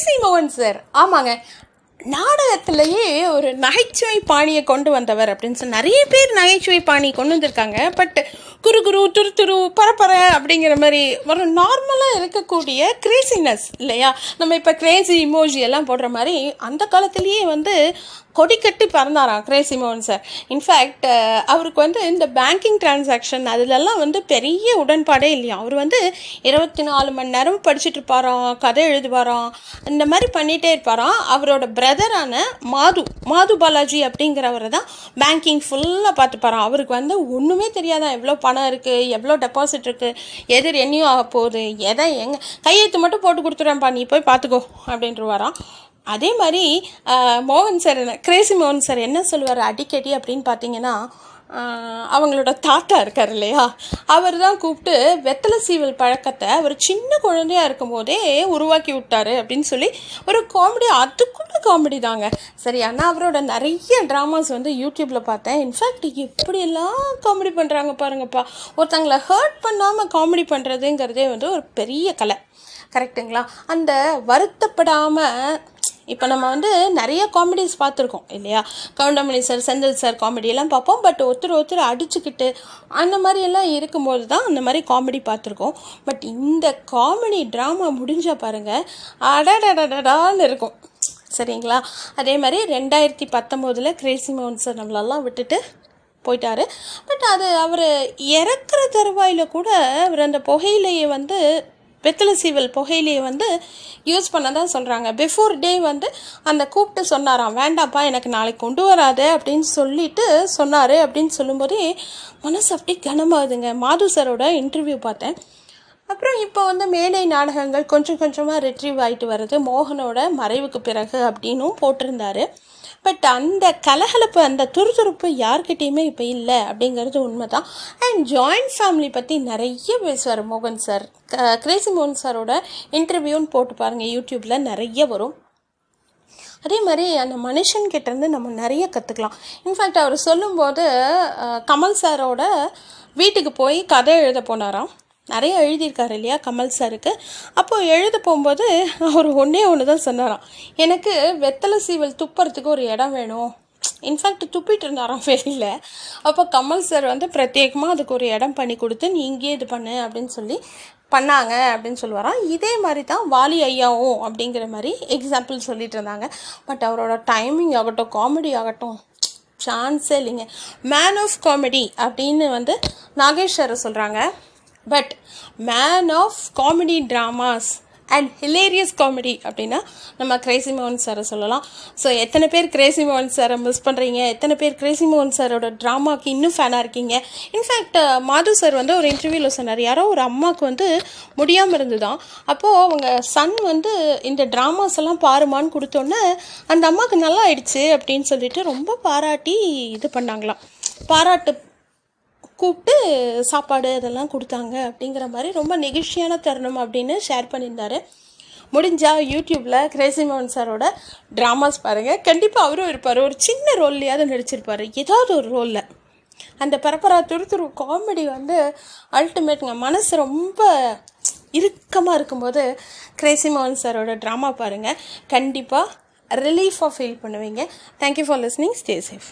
Crazy மோகன் sir ஆமாங்க. நாடகத்திலேயே ஒரு நகைச்சுவை பாணியை கொண்டு வந்தவர் அப்படின்னு சொல்லி நிறைய பேர் நகைச்சுவை பாணி கொண்டு வந்திருக்காங்க. பட் குரு குரு துரு துரு பரப்பர அப்படிங்கிற மாதிரி ஒரு நார்மலாக இருக்கக்கூடிய கிரேசினஸ் இல்லையா? நம்ம இப்போ கிரேசி இமோஜி எல்லாம் போடுற மாதிரி அந்த காலத்துலேயே வந்து கொடி கட்டி பறந்தாராம் கிரேசி மோகன் சார் இன்ஃபேக்ட் அவருக்கு வந்து இந்த பேங்கிங் டிரான்சாக்ஷன் அதிலெல்லாம் வந்து பெரிய உடன்பாடே இல்லையா? அவர் வந்து இருபத்தி நாலு மணி நேரம் படிச்சுட்டு இருப்பாராம் கதை எழுதுவாராம் இந்த மாதிரி பண்ணிகிட்டே இருப்பாராம் அவரோட பிரதரான மாது மாது பாலாஜி அப்படிங்கிறவரை தான் பேங்கிங் ஃபுல்லாக பார்த்துப்பாராம் அவருக்கு வந்து ஒன்றுமே தெரியாதான் எவ்வளோ பணம் இருக்குது எவ்வளோ டெபாசிட் இருக்குது எது ரெனியூ ஆக போகுது எதை எங்கே கையெழுத்து மட்டும் போட்டு கொடுத்துட்றேன்ப்பா நீ போய் பார்த்துக்கோ அப்படின்ட்டுருவாராம் அதே மாதிரி மோகன் சார் கிரேசி மோகன் சார் என்ன சொல்லுவார் அடிக்கடி அப்படின்னு பார்த்தீங்கன்னா அவங்களோட தாத்தா இருக்கார் இல்லையா? அவர் தான் கூப்பிட்டு வெத்தலை சீவல் பழக்கத்தை அவர் சின்ன குழந்தையா இருக்கும்போதே உருவாக்கி விட்டாரு அப்படின்னு சொல்லி ஒரு காமெடி அதுக்குள்ள காமெடி தாங்க. சரி ஆனால் அவரோட நிறைய ட்ராமாஸ் வந்து யூடியூப்பில் பார்த்தேன். இன்ஃபேக்ட் எப்படியெல்லாம் காமெடி பண்ணுறாங்க பாருங்கப்பா. ஒருத்தங்களை ஹர்ட் பண்ணாமல் காமெடி பண்ணுறதுங்கிறதே வந்து ஒரு பெரிய கலை. கரெக்டுங்களா அந்த வருத்தப்படாமல் இப்போ நம்ம வந்து நிறைய காமெடிஸ் பார்த்துருக்கோம் இல்லையா? கவுண்டமணி சார் செந்தில் சார் காமெடியெல்லாம் பார்ப்போம். பட் ஒருத்தர் ஒருத்தர் அடிச்சுக்கிட்டு அந்த மாதிரியெல்லாம் இருக்கும்போது தான் அந்த மாதிரி காமெடி பார்த்துருக்கோம். பட் இந்த காமெடி ட்ராமா முடிஞ்ச பாருங்கள் அடடடடான்னு இருக்கும். சரிங்களா? அதே மாதிரி ரெண்டாயிரத்தி பத்தொம்போதில் கிரேசி மோகன் சார் நம்மளெல்லாம் விட்டுட்டு போயிட்டாரு. பட் அது அவர் இறக்குற தருவாயில் கூட அவர் அந்த புகையிலையை வந்து வெத்தலை சீவல் புகையிலேயே வந்து யூஸ் பண்ண தான் சொல்கிறாங்க பிஃபோர் டே வந்து அந்த கூப்பிட்டு சொன்னாராம் வேண்டாப்பா எனக்கு நாளைக்கு கொண்டு வராது அப்படின்னு சொல்லிட்டு சொன்னார். அப்படின்னு சொல்லும்போதே மனசு அப்படி கனமாகுதுங்க. மாது சாரோட இன்டர்வியூ பார்த்தேன். அப்புறம் இப்போ வந்து மேடை நாடகங்கள் கொஞ்சம் கொஞ்சமாக ரிட்ரீவ் ஆகிட்டு வருது. மோகனோட மறைவுக்கு பிறகு அப்படின்னும் போட்டிருந்தாரு. பட் அந்த கலகலப்பு அந்த துருதுருப்பு யார்கிட்டேயுமே இப்போ இல்லை அப்படிங்கிறது உண்மை தான் அண்ட் ஜாயிண்ட் ஃபேமிலி பற்றி நிறைய பேசுவார் மோகன் சார் கிரேசி மோகன் சாரோட இன்டர்வியூன்னு போட்டு பாருங்கள் யூடியூப்பில் நிறைய வரும். அதே மாதிரி அந்த மனுஷன்கிட்டேருந்து நம்ம நிறைய கற்றுக்கலாம் இன்ஃபேக்ட் அவர் சொல்லும்போது கமல் சாரோட வீட்டுக்கு போய் கதை எழுத போனாராம். நிறைய எழுதியிருக்காரு இல்லையா கமல் சாருக்கு. அப்போது எழுத போகும்போது அவர் ஒன்றே ஒன்று தான் சொன்னாராம். எனக்கு வெத்தலை சீவல் துப்புறதுக்கு ஒரு இடம் வேணும். இன்ஃபேக்ட் துப்பிட்டு இருந்தாராம் வெளியில். அப்போ கமல் சார் வந்து பிரத்யேகமாக அதுக்கு ஒரு இடம் பண்ணி கொடுத்து நீ இங்கேயே இது பண்ணு அப்படின்னு சொல்லி பண்ணாங்க அப்படின்னு சொல்லுவாராம். இதே மாதிரி தான் வாலி ஐயாவும் அப்படிங்கிற மாதிரி எக்ஸாம்பிள் சொல்லிட்டு இருந்தாங்க. பட் அவரோட டைமிங் ஆகட்டும் காமெடி ஆகட்டும் சான்ஸே இல்லைங்க. மேன் ஆஃப் காமெடி அப்படின்னு வந்து நாகேஷ் சொல்கிறாங்க but man of comedy dramas and hilarious comedy அப்படின்னா நம்ம கிரேசி மோகன் சாரை சொல்லலாம். ஸோ எத்தனை பேர் கிரேசி மோகன் சாரை மிஸ் பண்ணுறீங்க எத்தனை பேர் கிரேசி மோகன் சாரோட ட்ராமாக்கு இன்னும் ஃபேனாக இருக்கீங்க? இன்ஃபேக்ட் மாது சார் வந்து ஒரு இன்டர்வியூவில் சொன்னார். யாரோ ஒரு அம்மாவுக்கு வந்து முடியாமல் இருந்துதான். அப்போது அவங்க சன் வந்து இந்த ட்ராமாஸ் எல்லாம் பாருமான்னு கொடுத்தோன்னே அந்த அம்மாவுக்கு நல்லா ஆயிடுச்சு அப்படின்னு சொல்லிட்டு ரொம்ப பாராட்டி இது பண்ணாங்களாம். பாராட்டு கூப்பிட்டு சாப்பாடு அதெல்லாம் கொடுத்தாங்க அப்படிங்கிற மாதிரி ரொம்ப நெகிழ்ச்சியான தருணம் அப்படின்னு ஷேர் பண்ணியிருந்தாரு. முடிஞ்சால் யூடியூப்பில் கிரேசி மோகன் சாரோட ட்ராமாஸ் பாருங்கள் கண்டிப்பாக அவரும் இருப்பார். ஒரு சின்ன ரோல்லையாவது நடிச்சிருப்பார். ஏதாவது ஒரு ரோலில் அந்த பரப்பரா துரு துரு காமெடி வந்து அல்டிமேட்ங்க மனசு ரொம்ப இறுக்கமாக இருக்கும்போது கிரேசி மோகன் சாரோட ட்ராமா பாருங்கள் கண்டிப்பாக ரிலீஃபாக ஃபீல் பண்ணுவீங்க. Thank you for listening stay safe